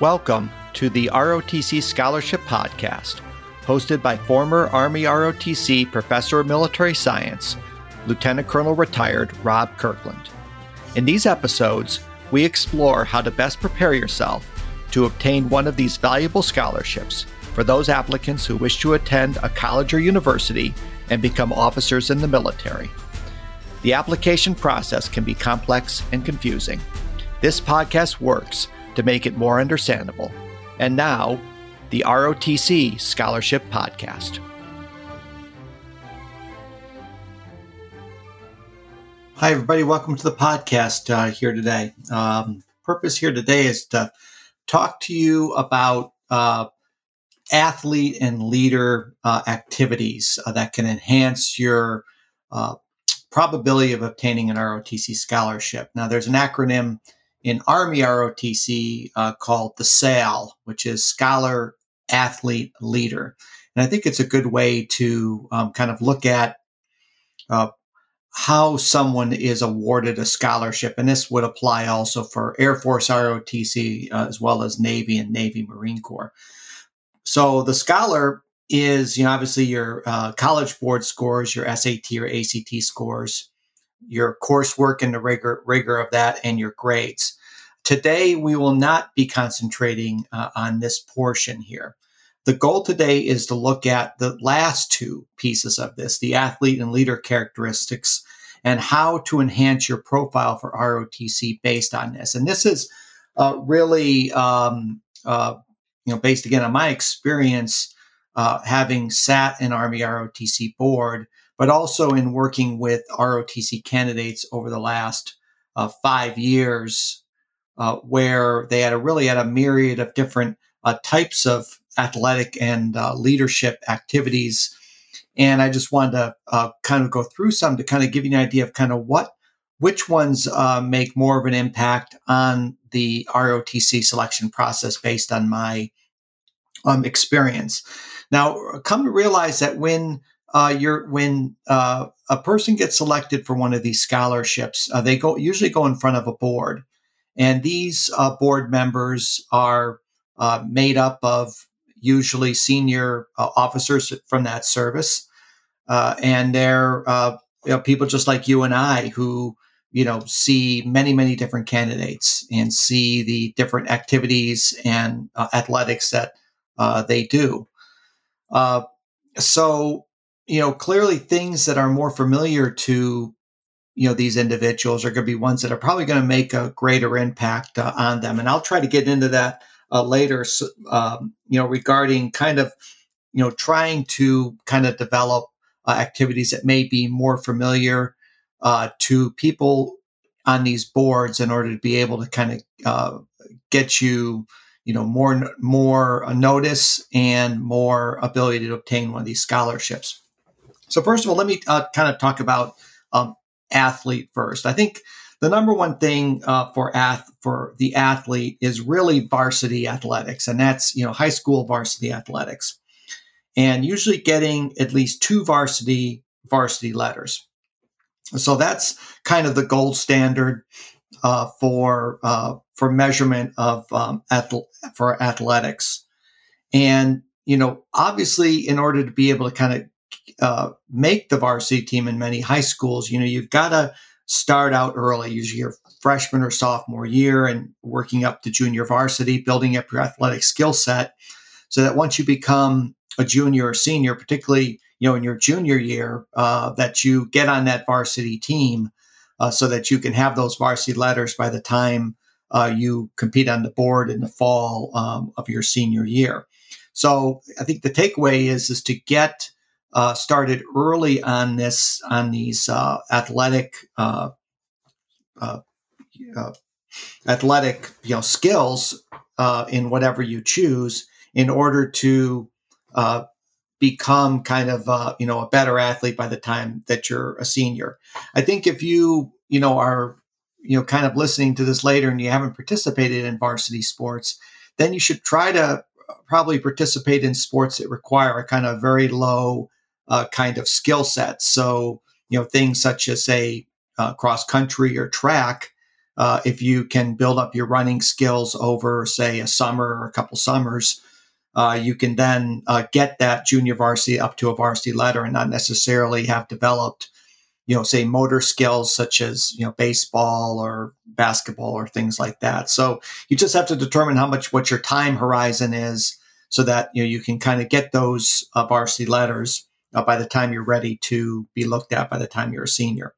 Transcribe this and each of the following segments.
Welcome to the ROTC Scholarship Podcast, hosted by former Army ROTC Professor of Military Science, Lieutenant Colonel retired Rob Kirkland. In these episodes, we explore how to best prepare yourself to obtain one of these valuable scholarships for those applicants who wish to attend a college or university and become officers in the military. The application process can be complex and confusing. This podcast works to make it more understandable. And now, the ROTC Scholarship Podcast. Hi, everybody. Welcome to the podcast uh, here today. Um, purpose here today is to talk to you about uh, athlete and leader uh, activities uh, that can enhance your uh, probability of obtaining an ROTC scholarship. Now, there's an acronym in Army ROTC uh, called the SAL, which is Scholar Athlete Leader. And I think it's a good way to um, kind of look at uh, how someone is awarded a scholarship. And this would apply also for Air Force ROTC uh, as well as Navy and Navy Marine Corps. So the scholar is, you know, obviously your uh, college board scores, your SAT or ACT scores, your coursework and the rigor, rigor of that, and your grades. Today, we will not be concentrating uh, on this portion here. The goal today is to look at the last two pieces of this the athlete and leader characteristics and how to enhance your profile for ROTC based on this. And this is uh, really, um, uh, you know, based again on my experience uh, having sat in Army ROTC board but also in working with ROTC candidates over the last uh, five years, uh, where they had a really had a myriad of different uh, types of athletic and uh, leadership activities. And I just wanted to uh, kind of go through some to kind of give you an idea of kind of what which ones uh, make more of an impact on the ROTC selection process based on my um, experience. Now, come to realize that when uh, you're when uh, a person gets selected for one of these scholarships, uh, they go usually go in front of a board, and these uh, board members are uh, made up of usually senior uh, officers from that service, and they're you know, people just like you and I who you know see many many different candidates and see the different activities and athletics that they do. so you know, clearly things that are more familiar to, you know, these individuals are going to be ones that are probably going to make a greater impact uh, on them. And I'll try to get into that uh, later, um, you know, regarding kind of, you know, trying to kind of develop uh, activities that may be more familiar uh, to people on these boards in order to be able to kind of uh, get you, you know, more more notice and more ability to obtain one of these scholarships. So first of all, let me uh, kind of talk about um, athlete first. I think the number one thing uh, for ath- for the athlete is really varsity athletics, and that's you know high school varsity athletics, and usually getting at least two varsity varsity letters. So that's kind of the gold standard uh, for uh, for measurement of um, athl- for athletics, and you know obviously in order to be able to kind of uh, make the varsity team in many high schools, you know, you've got to start out early, usually your freshman or sophomore year, and working up to junior varsity, building up your athletic skill set, so that once you become a junior or senior, particularly you know in your junior year, uh, that you get on that varsity team, uh, so that you can have those varsity letters by the time uh, you compete on the board in the fall um, of your senior year. So I think the takeaway is is to get uh, started early on this on these uh, athletic uh, uh, uh athletic you know skills in whatever you choose in order to become kind of you know a better athlete by the time that you're a senior. I think if you you know are you know kind of listening to this later and you haven't participated in varsity sports, then you should try to probably participate in sports that require a kind of very low uh, kind of skill sets. So, you know, things such as say uh, cross country or track uh, if you can build up your running skills over, say, a summer or a couple summers, uh, you can then uh, get that junior varsity up to a varsity letter and not necessarily have developed, you know, say motor skills such as you know baseball or basketball or things like that. So you just have to determine how much what your time horizon is, so that you know you can kind of get those uh, varsity letters uh, by the time you're ready to be looked at by the time you're a senior.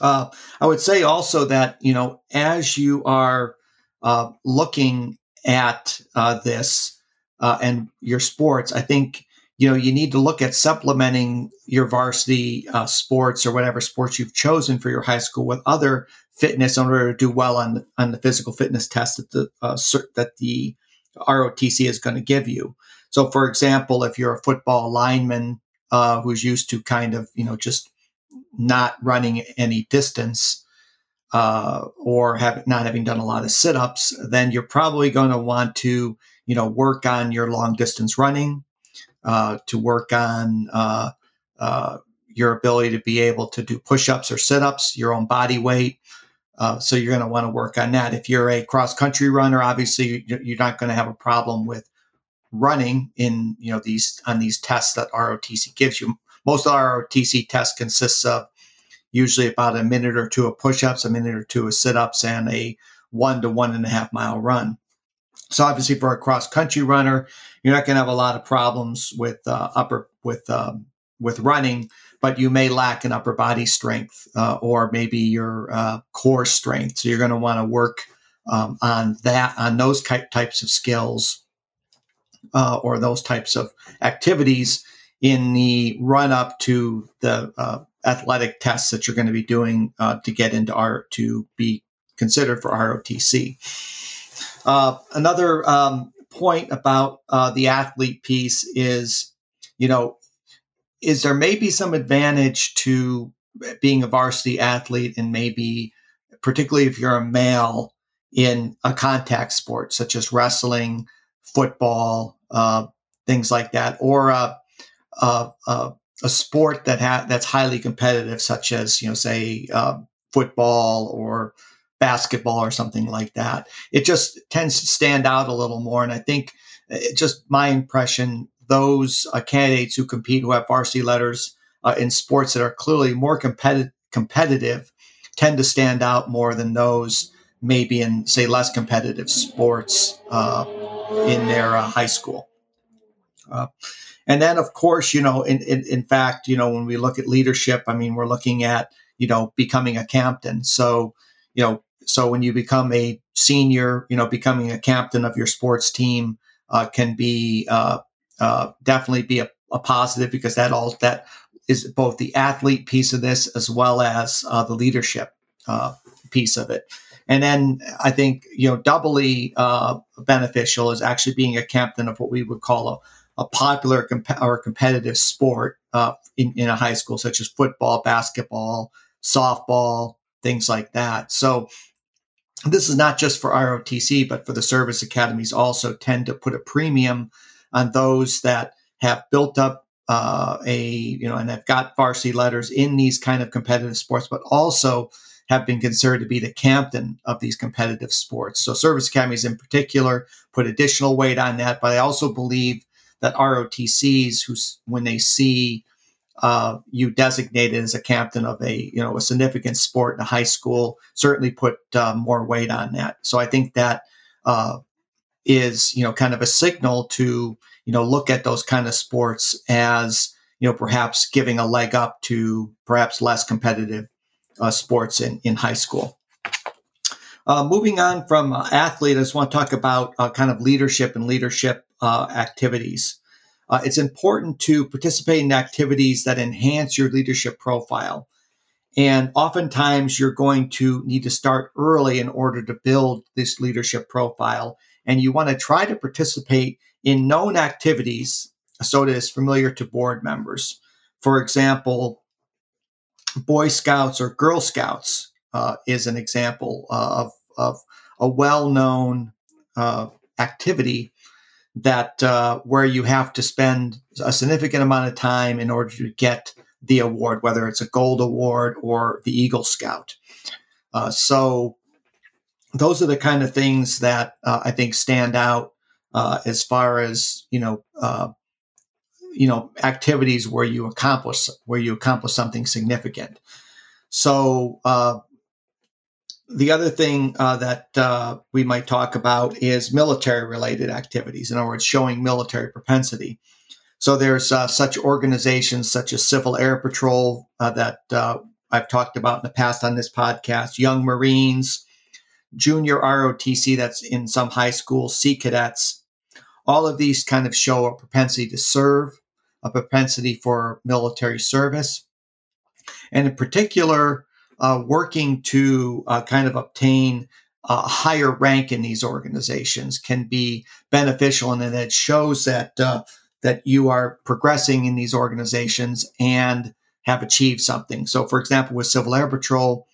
Uh, I would say also that you know as you are uh, looking at uh, this uh, and your sports, I think you know you need to look at supplementing your varsity uh, sports or whatever sports you've chosen for your high school with other fitness in order to do well on the, on the physical fitness test that the that the ROTC is going to give you. So, for example, if you're a football lineman who's used to kind of you know just not running any distance uh, or have not having done a lot of sit-ups, then you're probably going to want to, you know, work on your long distance running, uh, to work on uh, uh your ability to be able to do push-ups or sit-ups, your own body weight. Uh, so you're going to want to work on that. If you're a cross-country runner, obviously you're not going to have a problem with running in you know these on these tests that ROTC gives you most of ROTC test consists of usually about a minute or two of push-ups, a minute or two of sit-ups, and a one to one and a half mile run. So obviously, for a cross-country runner, you're not going to have a lot of problems with uh, upper with um, with running, but you may lack an upper body strength uh, or maybe your uh, core strength. So you're going to want to work um, on that on those types of skills uh, or those types of activities in the run up to the uh, athletic tests that you're going to be doing uh, to get into R to be considered for ROTC. Uh, another um, point about uh, the athlete piece is, you know, is there maybe some advantage to being a varsity athlete and maybe particularly if you're a male in a contact sport such as wrestling, football, uh, things like that, or uh, uh, uh, a sport that ha- that's highly competitive, such as you know, say uh, football or basketball or something like that. It just tends to stand out a little more, and I think it, just my impression. Those uh, candidates who compete who have varsity letters uh, in sports that are clearly more competitive competitive tend to stand out more than those maybe in say less competitive sports uh, in their uh, high school. Uh, and then, of course, you know, in, in, in fact, you know, when we look at leadership, I mean, we're looking at, you know, becoming a captain. So, you know, so when you become a senior, you know, becoming a captain of your sports team uh, can be uh, uh, definitely be a, a, positive because that all that is both the athlete piece of this as well as uh, the leadership piece of it. And then I think you know doubly uh, beneficial is actually being a captain of what we would call a a popular comp- or competitive sport uh, in, in a high school, such as football, basketball, softball, things like that. So this is not just for ROTC, but for the service academies also tend to put a premium on those that have built up uh, a, you know, and have got varsity letters in these kind of competitive sports, but also have been considered to be the captain of these competitive sports. So service academies in particular put additional weight on that, but I also believe that ROTCs, who when they see uh, you designated as a captain of a you know a significant sport in a high school, certainly put uh, more weight on that. So I think that uh, is you know kind of a signal to you know look at those kind of sports as you know perhaps giving a leg up to perhaps less competitive uh, sports in in high school. Uh, moving on from uh, athlete, I just want to talk about uh, kind of leadership and leadership uh, activities. Uh, it's important to participate in activities that enhance your leadership profile. And oftentimes you're going to need to start early in order to build this leadership profile. And you want to try to participate in known activities so it is familiar to board members. For example, Boy Scouts or Girl Scouts uh, is an example of, of a well known uh, activity that uh, where you have to spend a significant amount of time in order to get the award, whether it's a gold award or the Eagle Scout. Uh, so those are the kind of things that uh, I think stand out uh, as far as you know, uh, you know, activities where you accomplish where you accomplish something significant. So uh, the other thing uh, that uh, we might talk about is military related activities. In other words, showing military propensity. So there's uh, such organizations such as Civil Air Patrol uh, that uh, I've talked about in the past on this podcast, Young Marines, Junior ROTC, that's in some high schools, Sea Cadets. All of these kind of show a propensity to serve, a propensity for military service. And in particular, uh, working to uh, kind of obtain a higher rank in these organizations can be beneficial, and it shows that uh, that you are progressing in these organizations and have achieved something. So, for example, with Civil Air Patrol,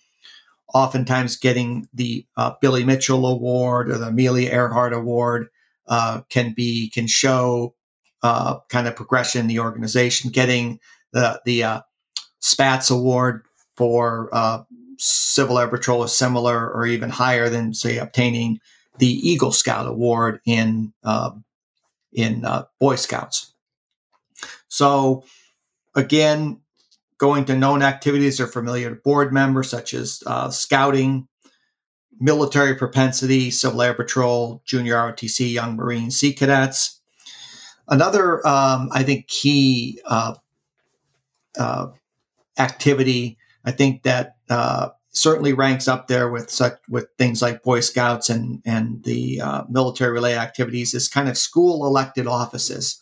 oftentimes getting the uh, Billy Mitchell Award or the Amelia Earhart Award uh, can be can show uh, kind of progression in the organization. Getting the the Spaatz Award for uh, Civil Air Patrol is similar or even higher than, say, obtaining the Eagle Scout Award in uh, in uh, Boy Scouts. So, again, going to known activities are familiar to board members such as uh, scouting, military propensity, Civil Air Patrol, Junior ROTC, Young Marine, Sea Cadets. Another, um, I think, key uh, uh, activity I think that uh, certainly ranks up there with such with things like Boy Scouts and and the uh, military relay activities is kind of school elected offices.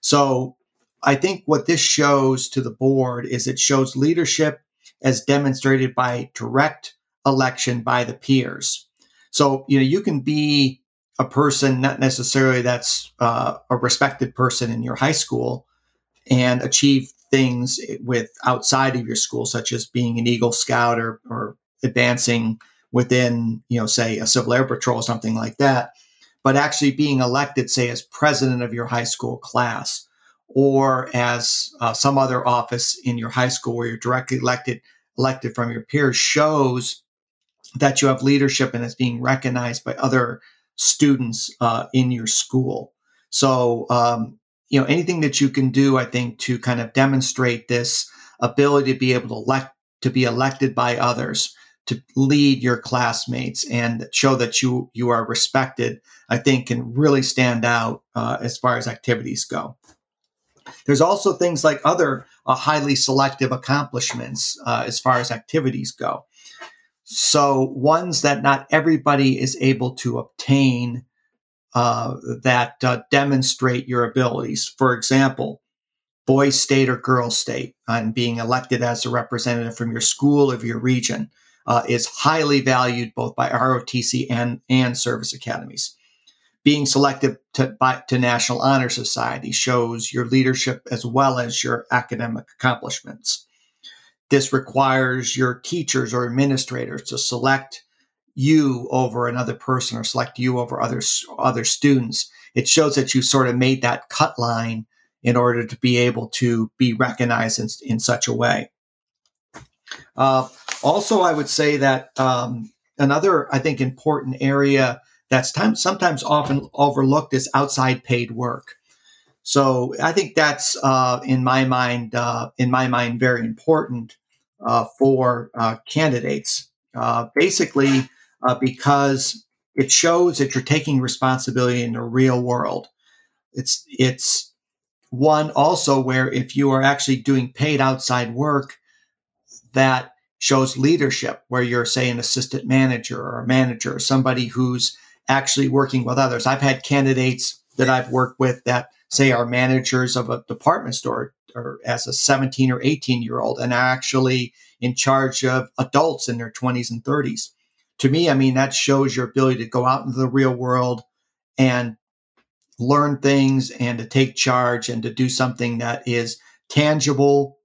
So I think what this shows to the board is it shows leadership as demonstrated by direct election by the peers. So you know you can be a person not necessarily that's uh, a respected person in your high school and achieve things with outside of your school, such as being an Eagle Scout or, or advancing within, you know, say a Civil Air Patrol or something like that, but actually being elected, say, as president of your high school class or as uh, some other office in your high school where you're directly elected elected from your peers shows that you have leadership and it's being recognized by other students uh, in your school. So um, you know anything that you can do i think to kind of demonstrate this ability to be able to elect to be elected by others to lead your classmates and show that you you are respected i think can really stand out uh, as far as activities go there's also things like other uh, highly selective accomplishments uh, as far as activities go so ones that not everybody is able to obtain uh, that uh, demonstrate your abilities. For example, boy state or girl state, and being elected as a representative from your school of your region uh, is highly valued both by ROTC and, and service academies. Being selected to, by, to National Honor Society shows your leadership as well as your academic accomplishments. This requires your teachers or administrators to select you over another person or select you over other other students. It shows that you sort of made that cut line in order to be able to be recognized in, in such a way. Uh, also i would say that um, another i think important area that's time, sometimes often overlooked is outside paid work so i think that's uh, in my mind uh, in my mind very important uh, for uh, candidates uh, basically uh, because it shows that you're taking responsibility in the real world. It's it's one also where if you are actually doing paid outside work, that shows leadership, where you're say an assistant manager or a manager, or somebody who's actually working with others. I've had candidates that I've worked with that say are managers of a department store or as a 17 or 18 year old and are actually in charge of adults in their 20s and 30s to me, I mean, that shows your ability to go out into the real world and learn things and to take charge and to do something that is tangible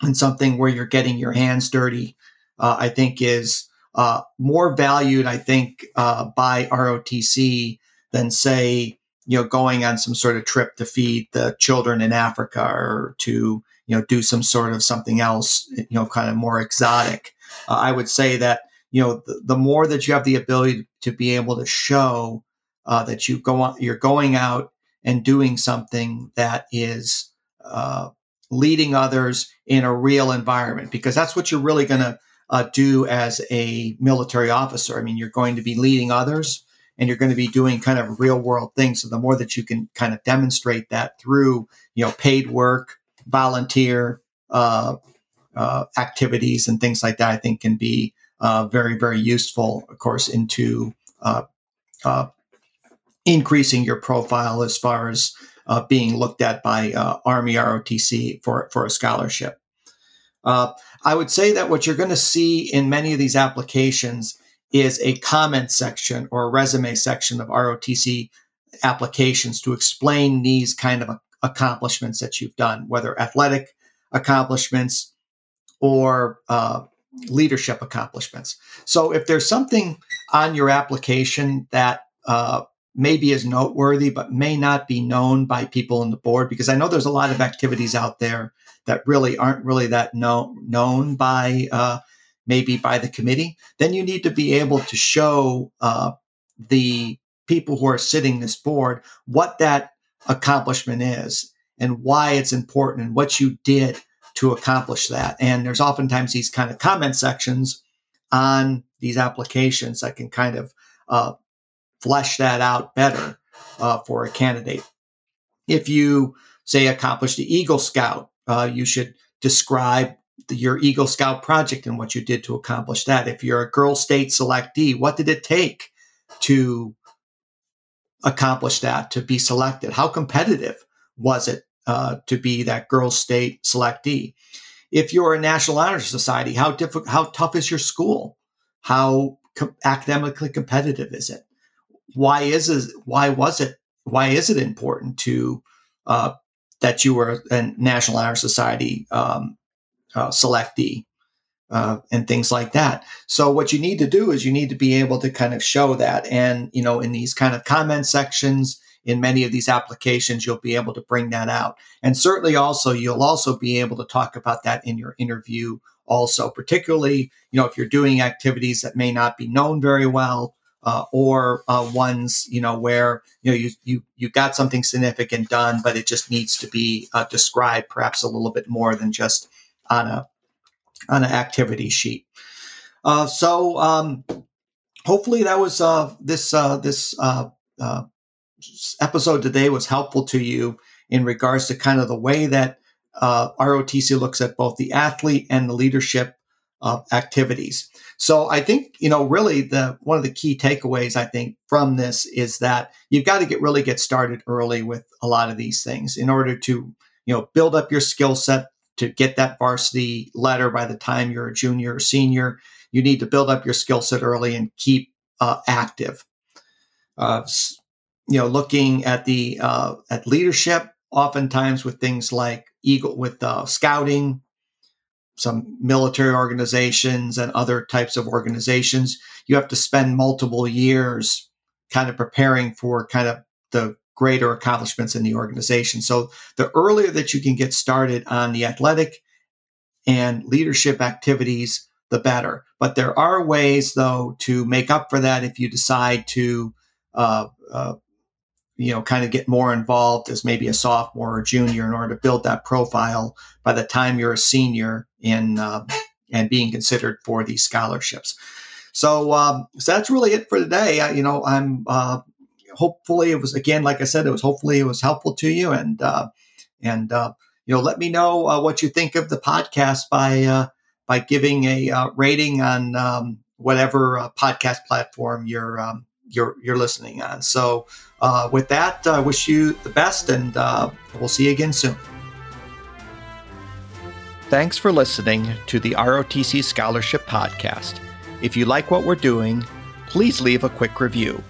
and something where you're getting your hands dirty, uh, I think is uh, more valued, I think, uh, by ROTC than say, you know, going on some sort of trip to feed the children in Africa or to, you know, do some sort of something else, you know, kind of more exotic. Uh, I would say that you know, the, the more that you have the ability to be able to show uh, that you go on, you're going out and doing something that is uh, leading others in a real environment, because that's what you're really going to uh, do as a military officer. I mean, you're going to be leading others and you're going to be doing kind of real world things. So the more that you can kind of demonstrate that through, you know, paid work, volunteer uh, uh, activities, and things like that, I think can be uh, very, very useful, of course, into uh, uh, increasing your profile as far as uh, being looked at by Army ROTC for, for a scholarship. I would say that what you're going to see in many of these applications is a comment section or a resume section of ROTC applications to explain these kind of accomplishments that you've done, whether athletic accomplishments or uh, leadership accomplishments. So if there's something on your application that uh, maybe is noteworthy, but may not be known by people in the board, because I know there's a lot of activities out there that really aren't really that know, known by uh, maybe by the committee, then you need to be able to show uh, the people who are sitting this board what that accomplishment is and why it's important and what you did to accomplish that. And there's oftentimes these kind of comment sections on these applications that can kind of uh, flesh that out better uh, for a candidate. If you say accomplished the Eagle Scout, uh, you should describe your Eagle Scout project and what you did to accomplish that. If you're a Girl State selectee, what did it take to accomplish that, to be selected? How competitive was it uh, to be that Girl state selectee. If you're a National Honor Society, how difficult, how tough is your school? How co- academically competitive is it? Why is it? Why was it? Why is it important to uh, that you were a National Honor Society um, uh, selectee? Uh, and things like that. So what you need to do is you need to be able to kind of show that, and you know, in these kind of comment sections, in many of these applications, you'll be able to bring that out. And certainly also, you'll also be able to talk about that in your interview also, particularly, you know, if you're doing activities that may not be known very well, uh, or uh, ones you know where you know you you you got something significant done, but it just needs to be uh, described perhaps a little bit more than just on a on an activity sheet. Uh, so um, hopefully that was uh, this uh, this episode today was helpful to you in regards to kind of the way that uh, ROTC looks at both the athlete and the leadership uh, activities. So I think you know really the one of the key takeaways I think from this is that you've got to get really get started early with a lot of these things in order to you know build up your skill set to get that varsity letter by the time you're a junior or senior. You need to build up your skill set early and keep uh, active. Uh, you know, looking at the uh, at leadership, oftentimes with things like Eagle with uh, scouting, some military organizations and other types of organizations, you have to spend multiple years kind of preparing for kind of the greater accomplishments in the organization. So the earlier that you can get started on the athletic and leadership activities, the better. But there are ways, though, to make up for that if you decide to uh, uh, you know, kind of get more involved as maybe a sophomore or junior in order to build that profile by the time you're a senior in uh, and being considered for these scholarships. So, um, so that's really it for today. I, you know, I'm uh, hopefully it was again, like I said, it was hopefully it was helpful to you, and uh, and uh, you know, let me know uh, what you think of the podcast by uh, by giving a uh, rating on um, whatever uh, podcast platform you're um, you're you're listening on. So uh, with that, I uh, wish you the best, and uh, we'll see you again soon. Thanks for listening to the ROTC Scholarship Podcast. If you like what we're doing, please leave a quick review.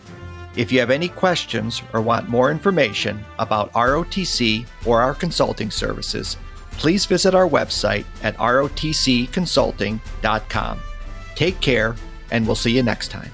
If you have any questions or want more information about ROTC or our consulting services, please visit our website at rotcconsulting.com. Take care, and we'll see you next time.